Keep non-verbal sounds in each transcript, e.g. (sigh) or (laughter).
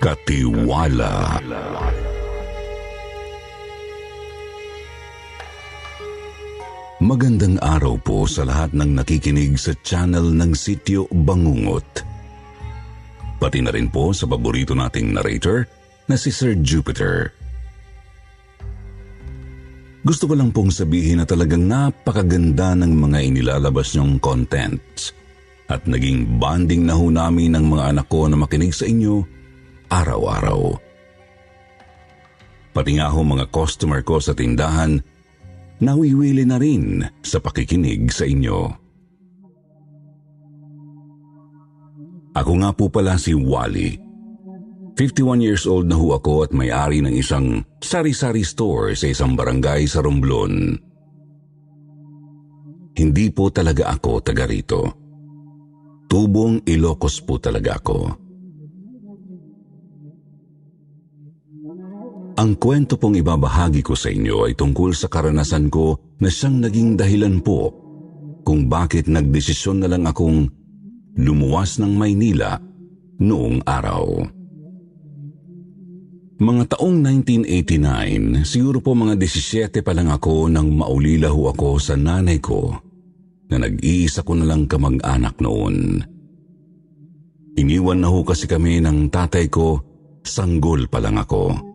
Katiwala. Magandang araw po sa lahat ng nakikinig sa channel ng Sityo Bangungot. Pati na rin po sa paborito nating narrator na si Sir Jupiter. Gusto ko lang pong sabihin na talagang napakaganda ng mga inilalabas niyong contents at naging bonding na ho namin ng mga anak ko na makinig sa inyo araw-araw. Pati nga ho mga customer ko sa tindahan nawiwili na rin sa pakikinig sa inyo. Ako nga po pala si Wally. 51 years old na ho ako at may-ari ng isang sari-sari store sa isang barangay sa Romblon. Hindi po talaga ako taga rito. Tubong Ilocos po talaga ako. Ang kwento pong ibabahagi ko sa inyo ay tungkol sa karanasan ko na siyang naging dahilan po kung bakit nagdesisyon na lang akong lumuwas ng Maynila noong araw. Mga taong 1989, siguro po mga 17 pa lang ako nang maulila ho ako sa nanay ko na nag-iisa ko na lang kamag-anak noon. Iniwan na ho kasi kami ng tatay ko, sanggol pa lang ako.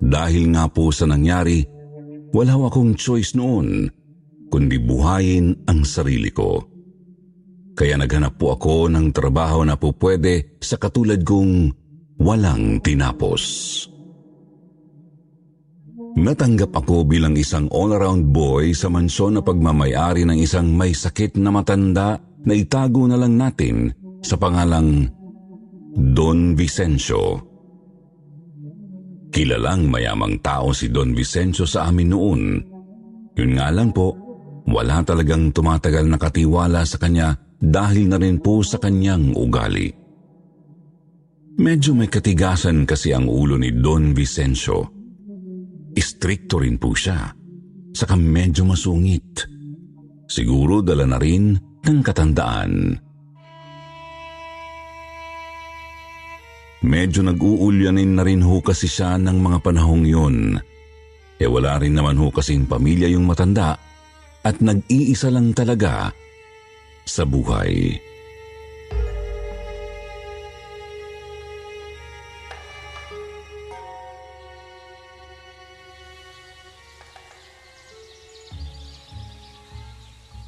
Dahil nga po sa nangyari, wala akong choice noon kundi buhayin ang sarili ko. Kaya naghanap po ako ng trabaho na po pwede sa katulad kong walang tinapos. Natanggap ako bilang isang all-around boy sa mansyon na pagmamayari ng isang may sakit na matanda na itago na lang natin sa pangalang Don Vicencio. Kilalang mayamang tao si Don Vicencio sa amin noon. Yun nga lang po, wala talagang tumatagal na katiwala sa kanya dahil na rin po sa kanyang ugali. Medyo may katigasan kasi ang ulo ni Don Vicencio. Istrikto rin po siya, saka medyo masungit. Siguro dala na rin ng katandaan. Medyo nag-uulyanin na rin ho kasi siya ng mga panahong yun. E wala rin naman ho kasing pamilya yung matanda at nag-iisa lang talaga sa buhay.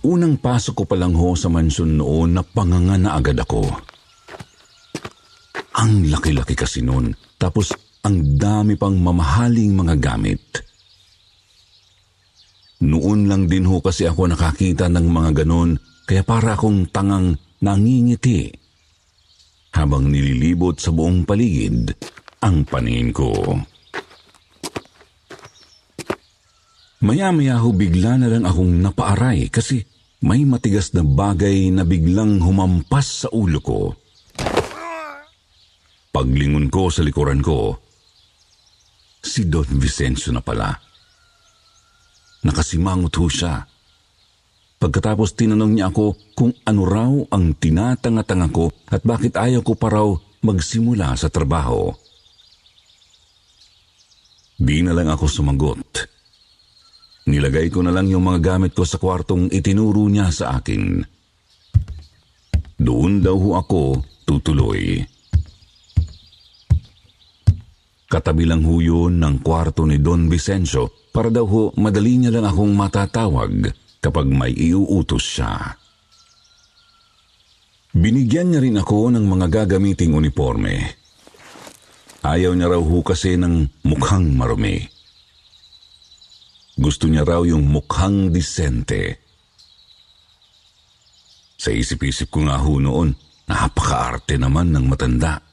Unang pasok ko pa lang ho sa mansyon noon na panganga na agad ako. Ang laki-laki kasi noon. Tapos ang dami pang mamahaling mga gamit. Noon lang din ho kasi ako nakakita ng mga ganon kaya para akong tangang nangingiti habang nililibot sa buong paligid ang paningin ko. Maya-maya ho bigla na lang akong napaaray kasi may matigas na bagay na biglang humampas sa ulo ko. Paglingon ko sa likuran ko, si Don Vicencio na pala. Nakasimangot ho siya. Pagkatapos tinanong niya ako kung ano raw ang tinatanga-tanga ko at bakit ayaw ko pa raw magsimula sa trabaho. Di na lang ako sumagot. Nilagay ko na lang yung mga gamit ko sa kwartong itinuro niya sa akin. Doon daw ho ako tutuloy. Katabi lang ho yun ng kwarto ni Don Vicencio para daw ho madali niya lang akong matatawag kapag may iuutos siya. Binigyan niya rin ako ng mga gagamiting uniforme. Ayaw niya raw ho kasi ng mukhang marumi. Gusto niya raw yung mukhang disente. Sa isip-isip ko nga ho noon, napakaarte naman ng matanda.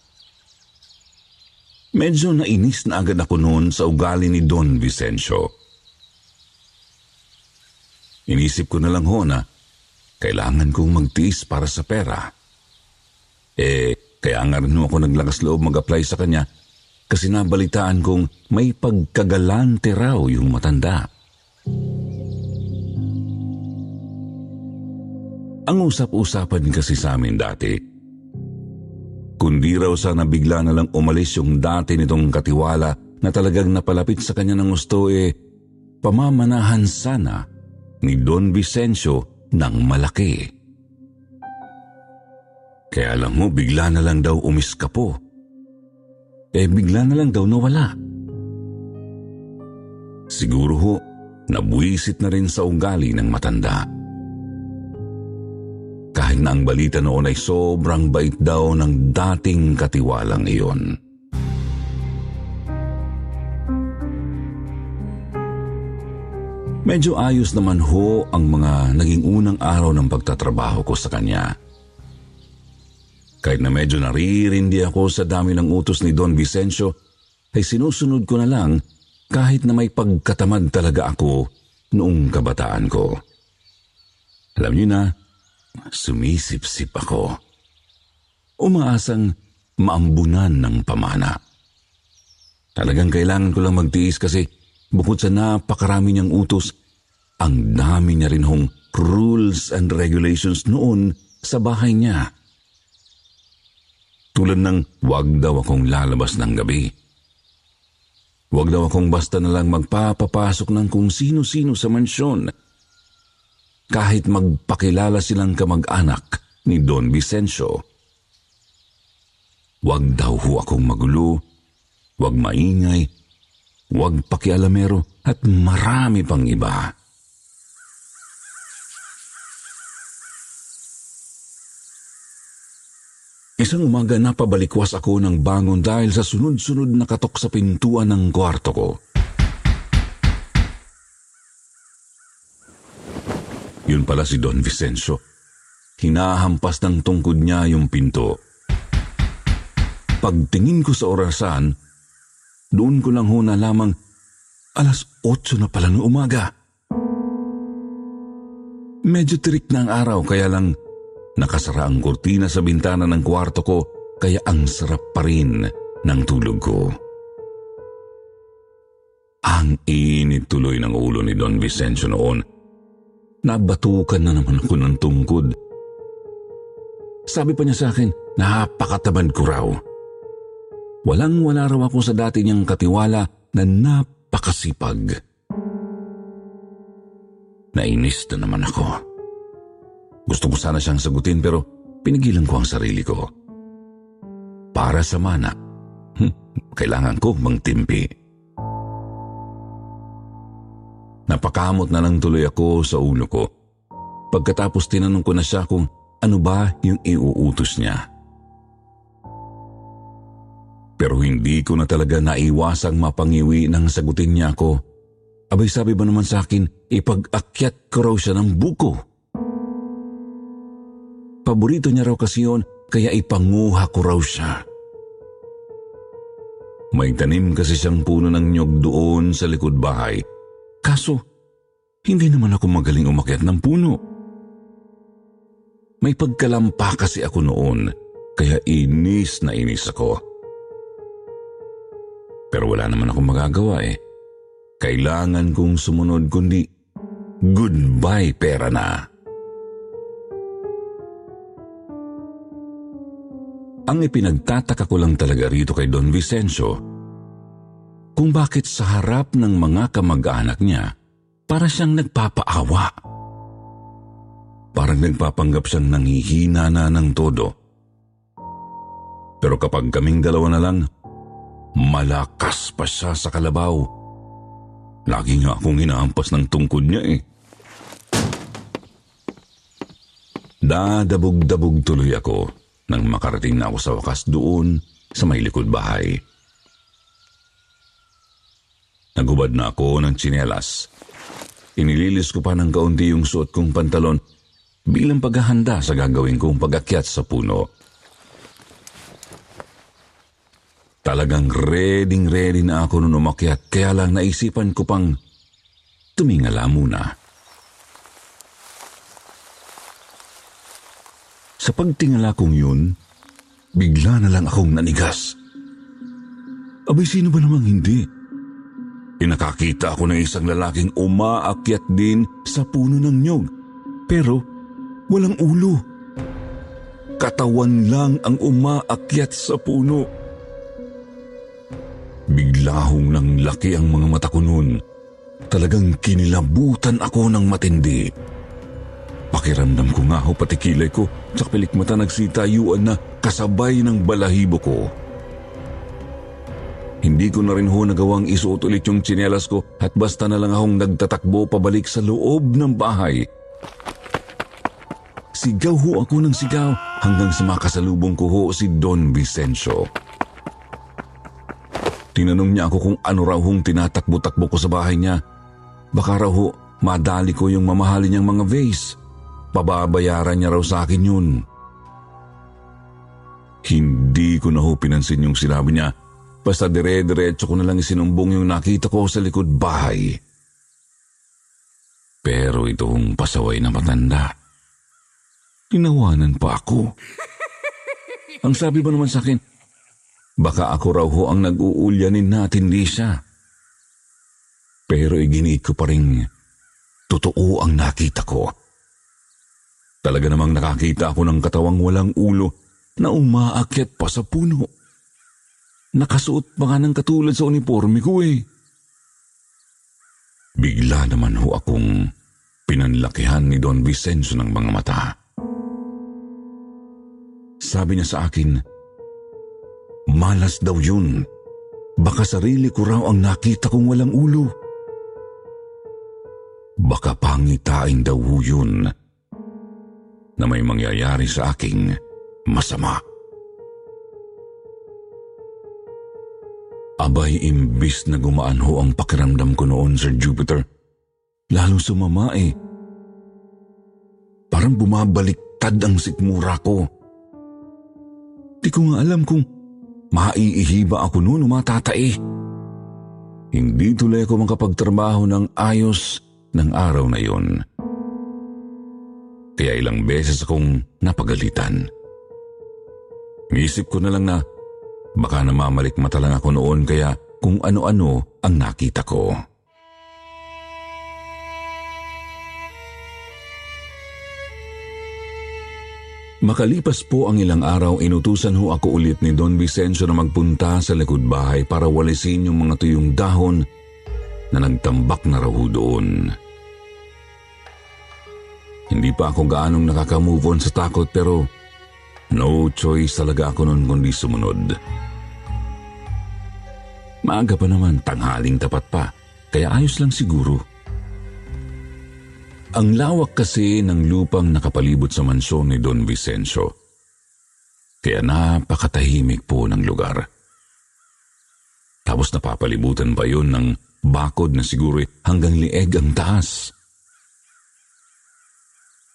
Medyo nainis na agad ako noon sa ugali ni Don Vicencio. Inisip ko na lang ho na kailangan kong magtiis para sa pera. Eh, kaya nga rin ako naglakas loob mag-apply sa kanya kasi nabalitaan kong may pagkagalante raw yung matanda. Ang usap-usapan kasi sa amin dati, kundi raw sana bigla na lang umalis yung dati nitong katiwala na talagang napalapit sa kanya ng gusto eh, pamamanahan sana ni Don Vicencio ng malaki. Kaya lang mo, bigla na lang daw umiska po. Eh, bigla na lang daw nawala. Siguro ho, nabuisit na rin sa ugali ng matanda. Kahit na ang balita noon ay sobrang bait daw ng dating katiwalang iyon. Medyo ayos naman ho ang mga naging unang araw ng pagtatrabaho ko sa kanya. Kahit na medyo naririndi ako sa dami ng utos ni Don Vicencio, ay sinusunod ko na lang kahit na may pagkatamad talaga ako noong kabataan ko. Alam niyo na, sumisip-sip ako. Umaasang maambunan ng pamana. Talagang kailangan ko lang magtiis kasi Bukod sa napakarami niyang utos, ang dami niya rin hong rules and regulations noon sa bahay niya. Tulad ng wag daw akong lalabas ng gabi. Wag daw akong basta na lang magpapapasok ng kung sino-sino sa mansyon. Kahit magpakilala silang kamag-anak ni Don Vicencio. Wag daw ho akong magulo, wag maingay, huwag pakialamero at marami pang iba. Isang umaga na pabalikwas ako ng bangon dahil sa sunod-sunod na katok sa pintuan ng kwarto ko. Yun pala si Don Vicencio. Hinahampas ng tungkod niya yung pinto. Pagtingin ko sa orasan, doon ko lang ho na lamang alas 8 na pala ng umaga. Medyo tirik na ang araw kaya lang nakasara ang kurtina sa bintana ng kwarto ko kaya ang sarap pa rin ng tulog ko. Ang init tuloy ng ulo ni Don Vicencio noon. Nabatukan na naman ako ng tungkod. Sabi pa niya sa akin, napakatabad ko raw. Walang-wala raw ako sa dati niyang katiwala na napakasipag. Nainis na naman ako. Gusto ko sana siyang sagutin pero pinigilan ko ang sarili ko. Para sa mana, (laughs) kailangan ko mangtimpi. Napakamot na lang tuloy ako sa ulo ko. Pagkatapos tinanong ko na siya kung ano ba yung iuutos niya. Pero hindi ko na talaga naiwasang mapangiwi nang sagutin niya ako. Abay sabi ba naman sa akin, ipag-akyat ko raw siya ng buko. Paborito niya raw kasi yun, kaya ipanguha ko raw siya. May tanim kasi siyang puno ng nyog doon sa likod bahay. Kaso, hindi naman ako magaling umakyat ng puno. May pagkalampa kasi ako noon, kaya inis na inis ako. Pero wala naman akong magagawa eh. Kailangan kong sumunod kundi goodbye pera na. Ang ipinagtataka ko lang talaga rito kay Don Vicencio kung bakit sa harap ng mga kamag-anak niya para siyang nagpapaawa. Parang nagpapanggap siyang nanghihina na ng todo. Pero kapag kaming dalawa na lang, Malakas pa siya sa kalabaw. Lagi nga akong hinahampas ng tungkod niya eh. Dadabog-dabog tuloy ako nang makarating na ako sa wakas doon sa may likod bahay. Nagubad na ako ng tsinelas inililis ko pa ng kaunti yung suot kong pantalon bilang paghahanda sa gagawin kong pagakyat sa puno. Talagang ready-ready na ako nung umakyat kaya lang naisipan ko pang tumingala muna. Sa pagtingala kong yun, bigla na lang akong nanigas. Abay, sino ba namang hindi? Pinakakita ako ng isang lalaking umaakyat din sa puno ng nyog. Pero walang ulo. Katawan lang ang umaakyat sa puno. Bigla hong nang laki ang mga mata ko noon. Talagang kinilabutan ako ng matindi. Pakiramdam ko nga ho pati kilay ko sa pilikmata nagsitayuan na kasabay ng balahibo ko. Hindi ko na rin ho nagawang isuot ulit yung tsinelas ko at basta na lang akong nagtatakbo pabalik sa loob ng bahay. Sigaw ho ako ng sigaw hanggang sa makasalubong ko ho si Don Vicencio. Tinanong niya ako kung ano raw hong tinatakbo-takbo ko sa bahay niya. Baka raw ho, madali ko yung mamahali niyang mga vase. Pababayaran niya raw sa akin yun. Hindi ko na ho pinansin yung sinabi niya Basta dire-diretso ko na lang isinumbong yung nakita ko sa likod bahay. Pero itong pasaway na matanda, tinawanan pa ako. (laughs) Ang sabi ba naman sa akin, baka ako raw ho ang nag-uulyanin natin, Lisa. Pero iginiit ko pa rin, totoo ang nakita ko. Talaga namang nakakita ako ng katawang walang ulo na umaakyat pa sa puno. Nakasuot pa nga ng katulad sa uniforme ko eh. Bigla naman ho akong pinanlakihan ni Don Vicenzo ng mga mata. Sabi niya sa akin, malas daw yun. Baka sarili ko raw ang nakita kong walang ulo. Baka pangitain daw yun na may mangyayari sa aking masama. Abay, imbis na gumaan ho ang pakiramdam ko noon, Sir Jupiter. Lalo sumama eh. Parang bumabaliktad ang sikmura ko. Di ko nga alam kung maiihiba ako noon o matatae. Hindi tuloy ako makapagtrabaho ng ayos ng araw na yon. Kaya ilang beses akong napagalitan. Isip ko na lang na Baka namamalik mata lang ako noon kaya kung ano-ano ang nakita ko. Makalipas po ang ilang araw, inutusan ho ako ulit ni Don Vicencio na magpunta sa likod bahay para walisin yung mga tuyong dahon na nagtambak na raw doon. Hindi pa ako gaanong nakaka-move on sa takot pero no choice talaga ako noon kundi sumunod. Maaga pa naman, tanghaling tapat pa, kaya ayos lang siguro. Ang lawak kasi ng lupang nakapalibot sa mansyon ni Don Vicencio. Kaya napakatahimik po ng lugar. Tapos napapalibutan pa yun ng bakod na siguro hanggang lieg ang taas.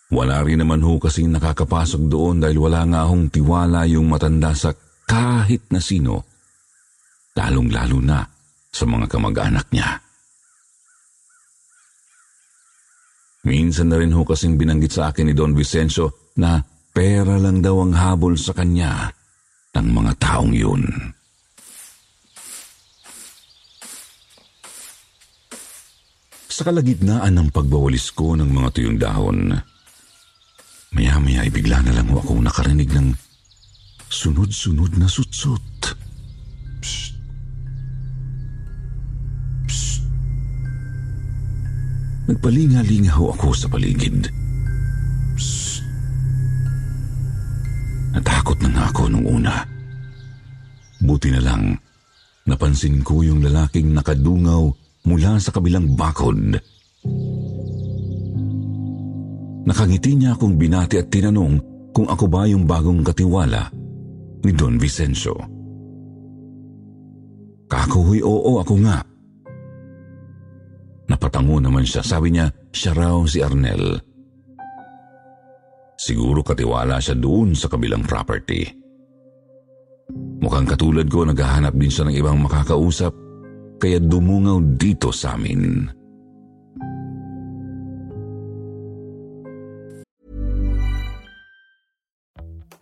Wala rin naman ho kasing nakakapasok doon dahil wala nga hong tiwala yung matanda sa kahit na sino lalong-lalo na sa mga kamag-anak niya. Minsan na rin ho kasing binanggit sa akin ni Don Vicencio na pera lang daw ang habol sa kanya ng mga taong yun. Sa kalagitnaan ng pagbawalis ko ng mga tuyong dahon, maya-maya ay bigla na lang ako nakarinig ng sunod-sunod na sutsut. Nagpalinga-linga ho ako sa paligid. Psst. Natakot na nga ako nung una. Buti na lang, napansin ko yung lalaking nakadungaw mula sa kabilang bakod. Nakangiti niya akong binati at tinanong kung ako ba yung bagong katiwala ni Don Vicencio. Kakuhoy oo ako nga. Napatango naman siya. Sabi niya, siya raw si Arnel. Siguro katiwala siya doon sa kabilang property. Mukhang katulad ko, naghahanap din siya ng ibang makakausap, kaya dumungaw dito sa amin.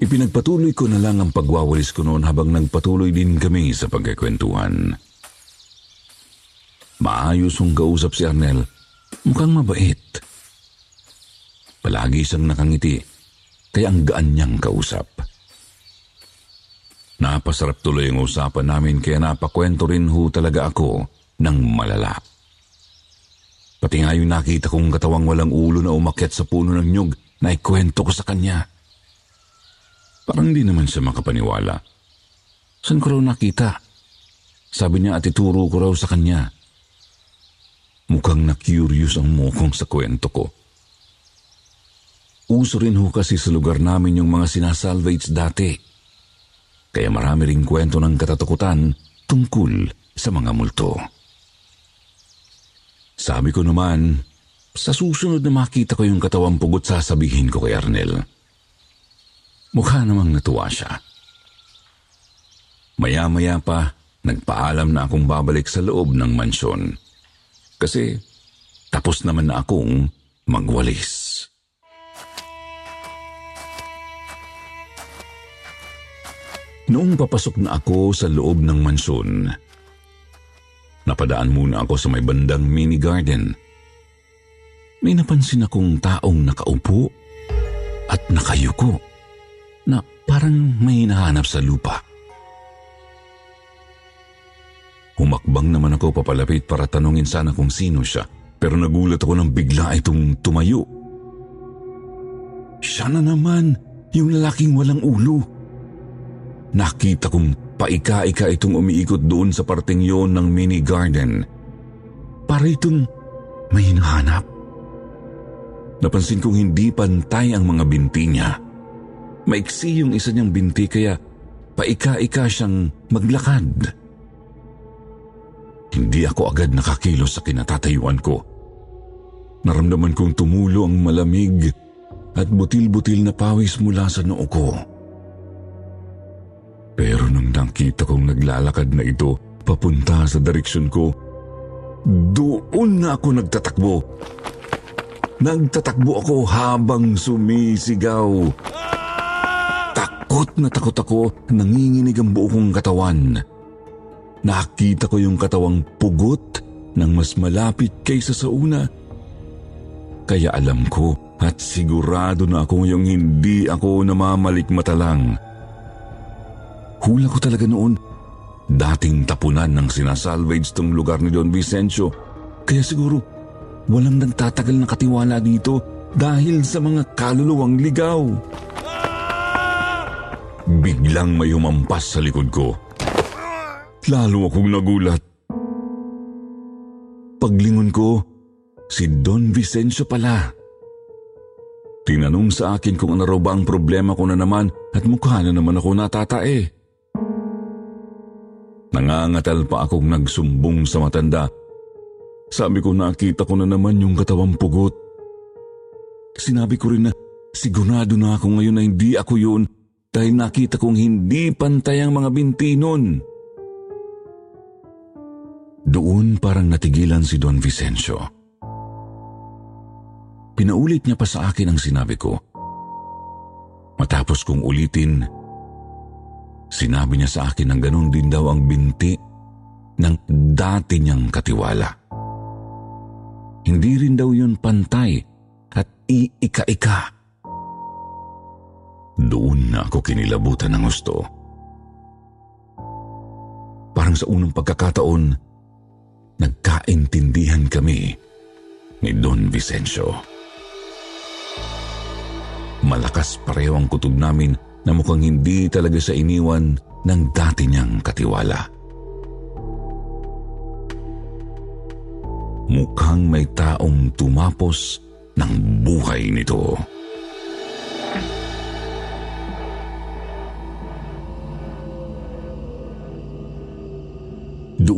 Ipinagpatuloy ko na lang ang pagwawalis ko noon habang nagpatuloy din kami sa pagkakwentuhan. Maayos ang kausap si Arnel. Mukhang mabait. Palagi siyang nakangiti, kaya ang gaan niyang kausap. Napasarap tuloy ang usapan namin kaya napakwento rin ho talaga ako ng malala. Pati nga yung nakita kong katawang walang ulo na umakyat sa puno ng nyug na ikwento ko sa kanya. Parang di naman siya makapaniwala. Saan ko raw nakita? Sabi niya at ituro ko raw sa kanya. Mukhang na-curious ang mukong sa kwento ko. Uso rin ho kasi sa lugar namin yung mga sinasalvage dati. Kaya marami ring kwento ng katatakutan tungkol sa mga multo. Sabi ko naman, sa susunod na makita ko yung katawang pugot sasabihin ko kay Arnel. Mukha namang natuwa siya. Maya-maya pa, nagpaalam na akong babalik sa loob ng mansyon. Kasi tapos naman na akong magwalis. Noong papasok na ako sa loob ng mansyon, napadaan muna ako sa may bandang mini garden. May napansin akong taong nakaupo at nakayuko na parang may hinahanap sa lupa. Humakbang naman ako papalapit para tanungin sana kung sino siya, pero nagulat ako nang bigla itong tumayo. Siya na naman, yung lalaking walang ulo. Nakita kong paika-ika itong umiikot doon sa parteng yon ng mini garden. Para itong may hinahanap. Napansin kong hindi pantay ang mga binti niya. Maiksi yung isa niyang binti kaya paika-ika siyang maglakad. Hindi ako agad nakakilos sa kinatatayuan ko. Naramdaman kong tumulo ang malamig at butil-butil na pawis mula sa noo ko. Pero nang nakita kong naglalakad na ito papunta sa direksyon ko, doon na ako nagtatakbo. Nagtatakbo ako habang sumisigaw. Takot na takot ako, nanginginig ang buo kong katawan. Nakita ko yung katawang pugot ng mas malapit kaysa sa una. Kaya alam ko at sigurado na ako yung hindi ako namamalikmata lang. Hula ko talaga noon, dating tapunan ng sinasalvage tong lugar ni Don Vicencio. Kaya siguro walang nagtatagal na katiwala dito dahil sa mga kaluluwang ligaw. Biglang may umampas sa likod ko. Lalo akong nagulat. Paglingon ko, si Don Vicencio pala. Tinanong sa akin kung ano raw ba ang problema ko na naman at mukha na naman ako natatae. Nangangatal pa akong nagsumbong sa matanda. Sabi ko nakita ko na naman yung katawang pugot. Sinabi ko rin na sigurado na ako ngayon na hindi ako yun dahil nakita kong hindi pantay ang mga binti nun. Doon parang natigilan si Don Vicencio. Pinaulit niya pa sa akin ang sinabi ko. Matapos kong ulitin, sinabi niya sa akin ng ganun din daw ang binti ng dati niyang katiwala. Hindi rin daw yun pantay at iika-ika. Doon na ako kinilabutan ng gusto. Parang sa unang pagkakataon, nagkaintindihan kami ni Don Vicencio. Malakas pareho ang kutob namin na mukhang hindi talaga sa iniwan ng dati niyang katiwala. Mukhang may taong tumapos ng buhay nito.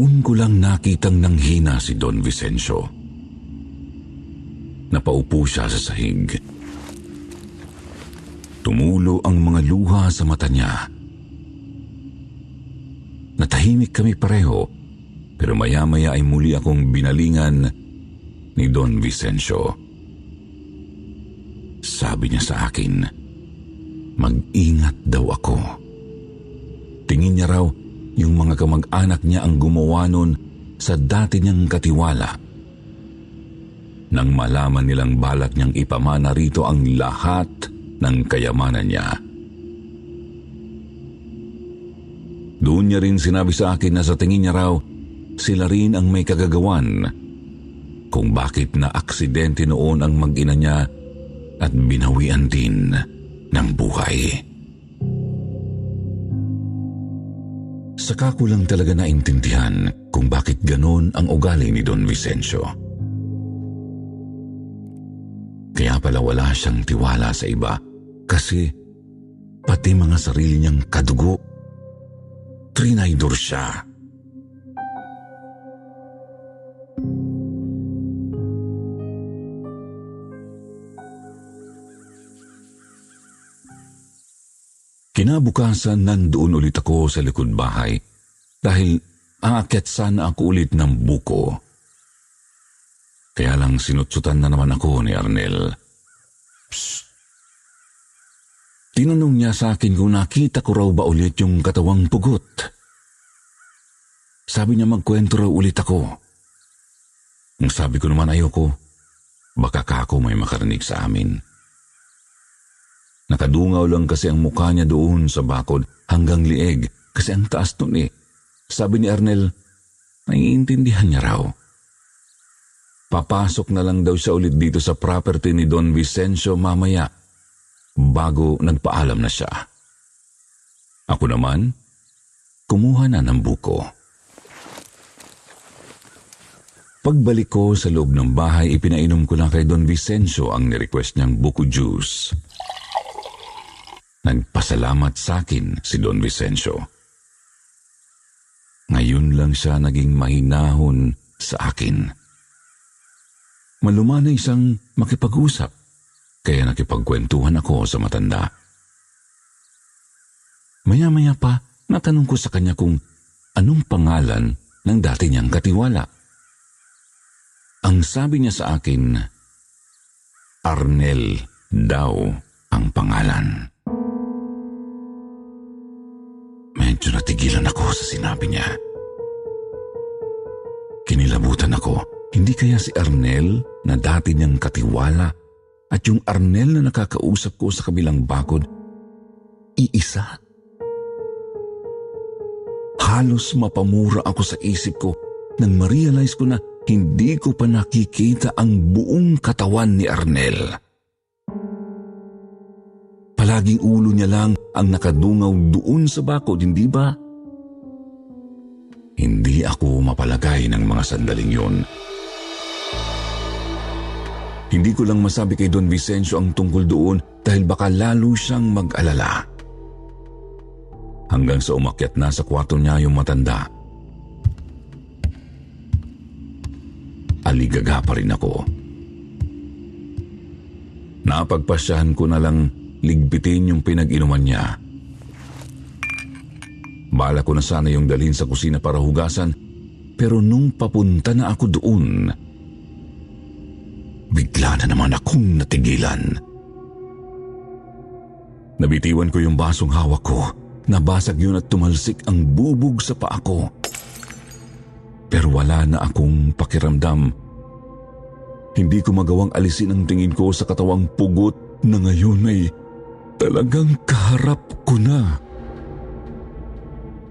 Doon ko lang nakitang nanghina si Don Vicencio. Napaupo siya sa sahig. Tumulo ang mga luha sa mata niya. Natahimik kami pareho, pero maya-maya ay muli akong binalingan ni Don Vicencio. Sabi niya sa akin, mag-ingat daw ako. Tingin niya raw yung mga kamag-anak niya ang gumawa nun sa dati niyang katiwala. Nang malaman nilang balak niyang ipamana rito ang lahat ng kayamanan niya. Doon niya rin sinabi sa akin na sa tingin niya raw, sila rin ang may kagagawan kung bakit na aksidente noon ang mag-ina niya at binawian din ng buhay. Saka ko lang talaga naintindihan kung bakit ganon ang ugali ni Don Vicencio. Kaya pala wala siyang tiwala sa iba kasi pati mga sarili niyang kadugo, trinaydor siya. Kinabukasan nandoon ulit ako sa likod bahay dahil aakyat sana ako ulit ng buko. Kaya lang sinutsutan na naman ako ni Arnel. Psst! Tinanong niya sa akin kung nakita ko raw ba ulit yung katawang pugot. Sabi niya magkwento raw ulit ako. Ang sabi ko naman ayoko, baka kako may makarinig sa amin. Nakadungaw lang kasi ang mukha niya doon sa bakod hanggang lieg kasi ang taas nun eh. Sabi ni Arnel, naiintindihan niya raw. Papasok na lang daw siya ulit dito sa property ni Don Vicencio mamaya bago nagpaalam na siya. Ako naman, kumuha na ng buko. Pagbalik ko sa loob ng bahay, ipinainom ko lang kay Don Vicencio ang nirequest niyang buko juice. Nagpasalamat sa akin si Don Vicencio. Ngayon lang siya naging mahinahon sa akin. Malumanay siyang makipag-usap, kaya nakipagkwentuhan ako sa matanda. Maya-maya pa, natanong ko sa kanya kung anong pangalan ng dati niyang katiwala. Ang sabi niya sa akin, Arnel daw ang pangalan. Medyo natigilan ako sa sinabi niya. Kinilabutan ako. Hindi kaya si Arnel na dati niyang katiwala at yung Arnel na nakakausap ko sa kabilang bakod, iisa. Halos mapamura ako sa isip ko nang ma-realize ko na hindi ko pa nakikita ang buong katawan ni Arnel. Palaging ulo niya lang ang nakadungaw doon sa bakod, hindi ba? Hindi ako mapalagay ng mga sandaling yun. Hindi ko lang masabi kay Don Vicencio ang tungkol doon dahil baka lalo siyang mag-alala. Hanggang sa umakyat na sa kwarto niya yung matanda. Aligaga pa rin ako. Napagpasyahan ko na lang ligpitin yung pinag-inuman niya. Bala ko na sana yung dalhin sa kusina para hugasan, pero nung papunta na ako doon, bigla na naman akong natigilan. Nabitiwan ko yung basong hawak ko. Nabasag yun at tumalsik ang bubog sa paa ko. Pero wala na akong pakiramdam. Hindi ko magawang alisin ang tingin ko sa katawang pugot na ngayon ay talagang kaharap ko na.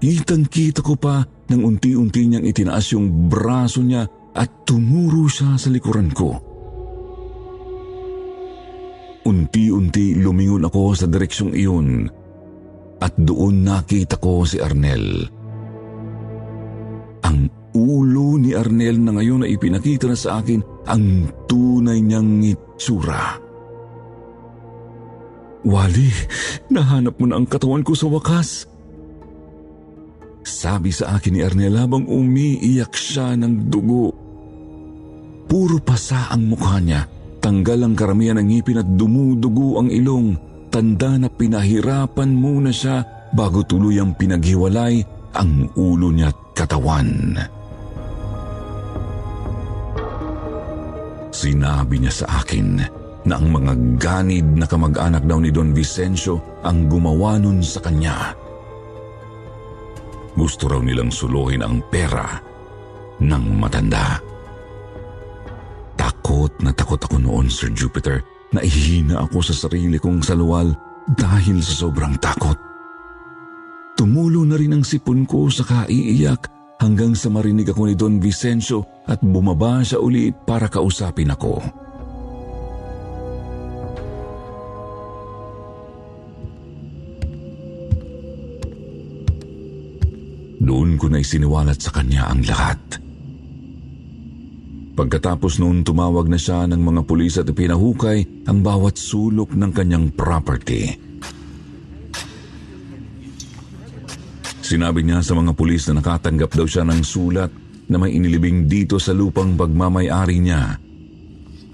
Kitang-kita ko pa nang unti-unti niyang itinaas yung braso niya at tumuro siya sa likuran ko. Unti-unti lumingon ako sa direksyong iyon at doon nakita ko si Arnel. Ang ulo ni Arnel na ngayon ay ipinakita na sa akin ang tunay niyang itsura. Wally, nahanap mo na ang katawan ko sa wakas. Sabi sa akin ni Arnel habang umiiyak siya ng dugo. Puro pasa ang mukha niya Tanggal ang karamihan ng ngipin at dumudugo ang ilong. Tanda na pinahirapan muna siya bago tuluyang pinaghiwalay ang ulo niya at katawan. Sinabi niya sa akin na ang mga ganid na kamag-anak daw ni Don Vicencio ang gumawa nun sa kanya. Gusto raw nilang suluhin ang pera ng matanda. Takot na takot ako noon, Sir Jupiter. Naihina ako sa sarili kong saluwal dahil sa sobrang takot. Tumulo na rin ang sipon ko sa kaiiyak hanggang sa marinig ako ni Don Vicencio at bumaba siya ulit para kausapin ako. Ko na isiniwalat sa kanya ang lahat. Pagkatapos noon tumawag na siya ng mga pulis at pinahukay ang bawat sulok ng kanyang property. Sinabi niya sa mga pulis na nakatanggap daw siya ng sulat na may inilibing dito sa lupang pagmamayari niya.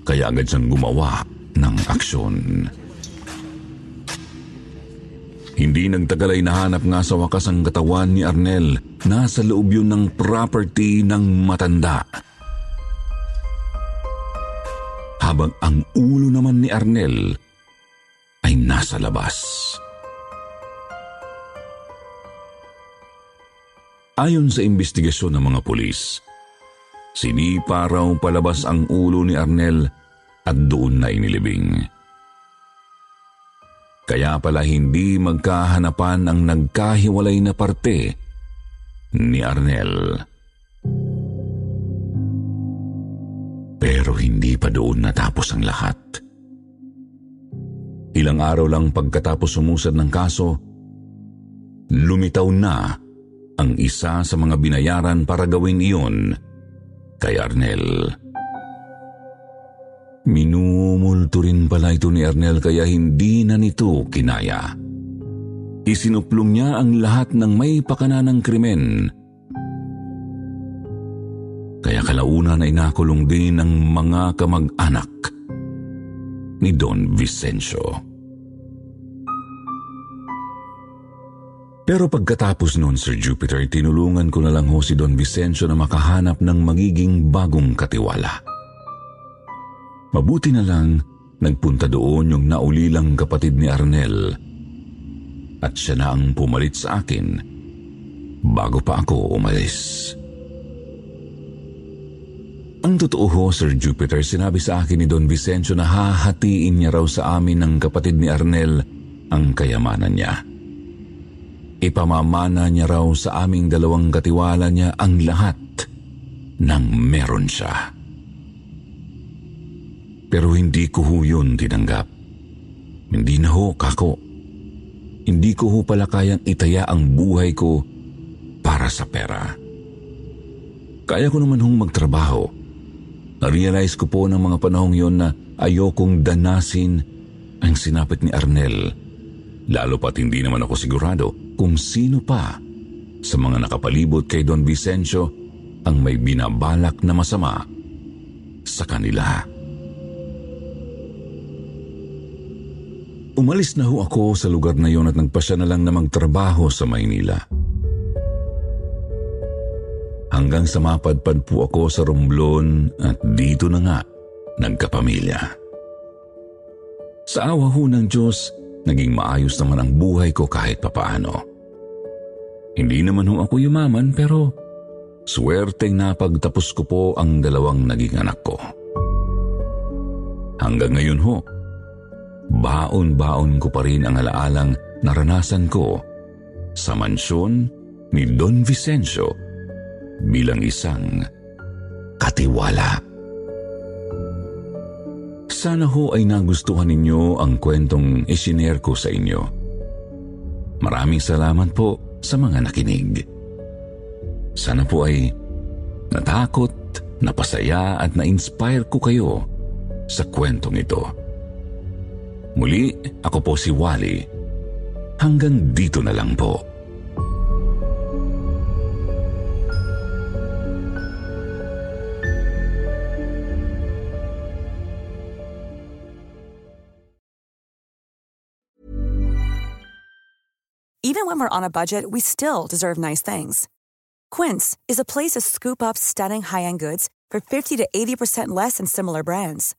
Kaya agad siyang gumawa ng aksyon. Hindi nagtagal ay nahanap nga sa wakas ang katawan ni Arnel. Nasa loob yun ng property ng matanda. habang ang ulo naman ni Arnel ay nasa labas. Ayon sa investigasyon ng mga pulis, sinipa raw palabas ang ulo ni Arnel at doon na inilibing. Kaya pala hindi magkahanapan ang nagkahiwalay na parte ni Arnel. Pero hindi pa doon natapos ang lahat. Ilang araw lang pagkatapos sumusad ng kaso, lumitaw na ang isa sa mga binayaran para gawin iyon kay Arnel. Minumulto rin pala ito ni Arnel kaya hindi na nito kinaya. Isinuplong niya ang lahat ng may pakana ng krimen kaya kalaunan ay nakulong din ang mga kamag-anak ni Don Vicencio. Pero pagkatapos noon, Sir Jupiter, tinulungan ko na lang ho si Don Vicencio na makahanap ng magiging bagong katiwala. Mabuti na lang, nagpunta doon yung naulilang kapatid ni Arnel. At siya na ang pumalit sa akin bago pa ako umalis. Ang totoo ho, Sir Jupiter, sinabi sa akin ni Don Vicencio na hahatiin niya raw sa amin ng kapatid ni Arnel ang kayamanan niya. Ipamamana niya raw sa aming dalawang katiwala niya ang lahat ng meron siya. Pero hindi ko ho yun tinanggap. Hindi na ho, kako. Hindi ko ho pala kayang itaya ang buhay ko para sa pera. Kaya ko naman hong magtrabaho na-realize ko po ng mga panahong yon na ayokong danasin ang sinapit ni Arnel. Lalo pat hindi naman ako sigurado kung sino pa sa mga nakapalibot kay Don Vicencio ang may binabalak na masama sa kanila. Umalis na ho ako sa lugar na yon at nagpasya na lang na magtrabaho sa Maynila. hanggang sa mapadpad po ako sa Romblon at dito na nga nagkapamilya. Sa awa ho ng Diyos, naging maayos naman ang buhay ko kahit papaano. Hindi naman ho ako yumaman pero swerteng napagtapos ko po ang dalawang naging anak ko. Hanggang ngayon ho, baon-baon ko pa rin ang alaalang naranasan ko sa mansyon ni Don Vicencio bilang isang katiwala. Sana ho ay nagustuhan ninyo ang kwentong isinare ko sa inyo. Maraming salamat po sa mga nakinig. Sana po ay natakot, napasaya at na-inspire ko kayo sa kwentong ito. Muli, ako po si Wally. Hanggang dito na lang po. Even when we're on a budget, we still deserve nice things. Quince is a place to scoop up stunning high-end goods for 50 to 80% less than similar brands.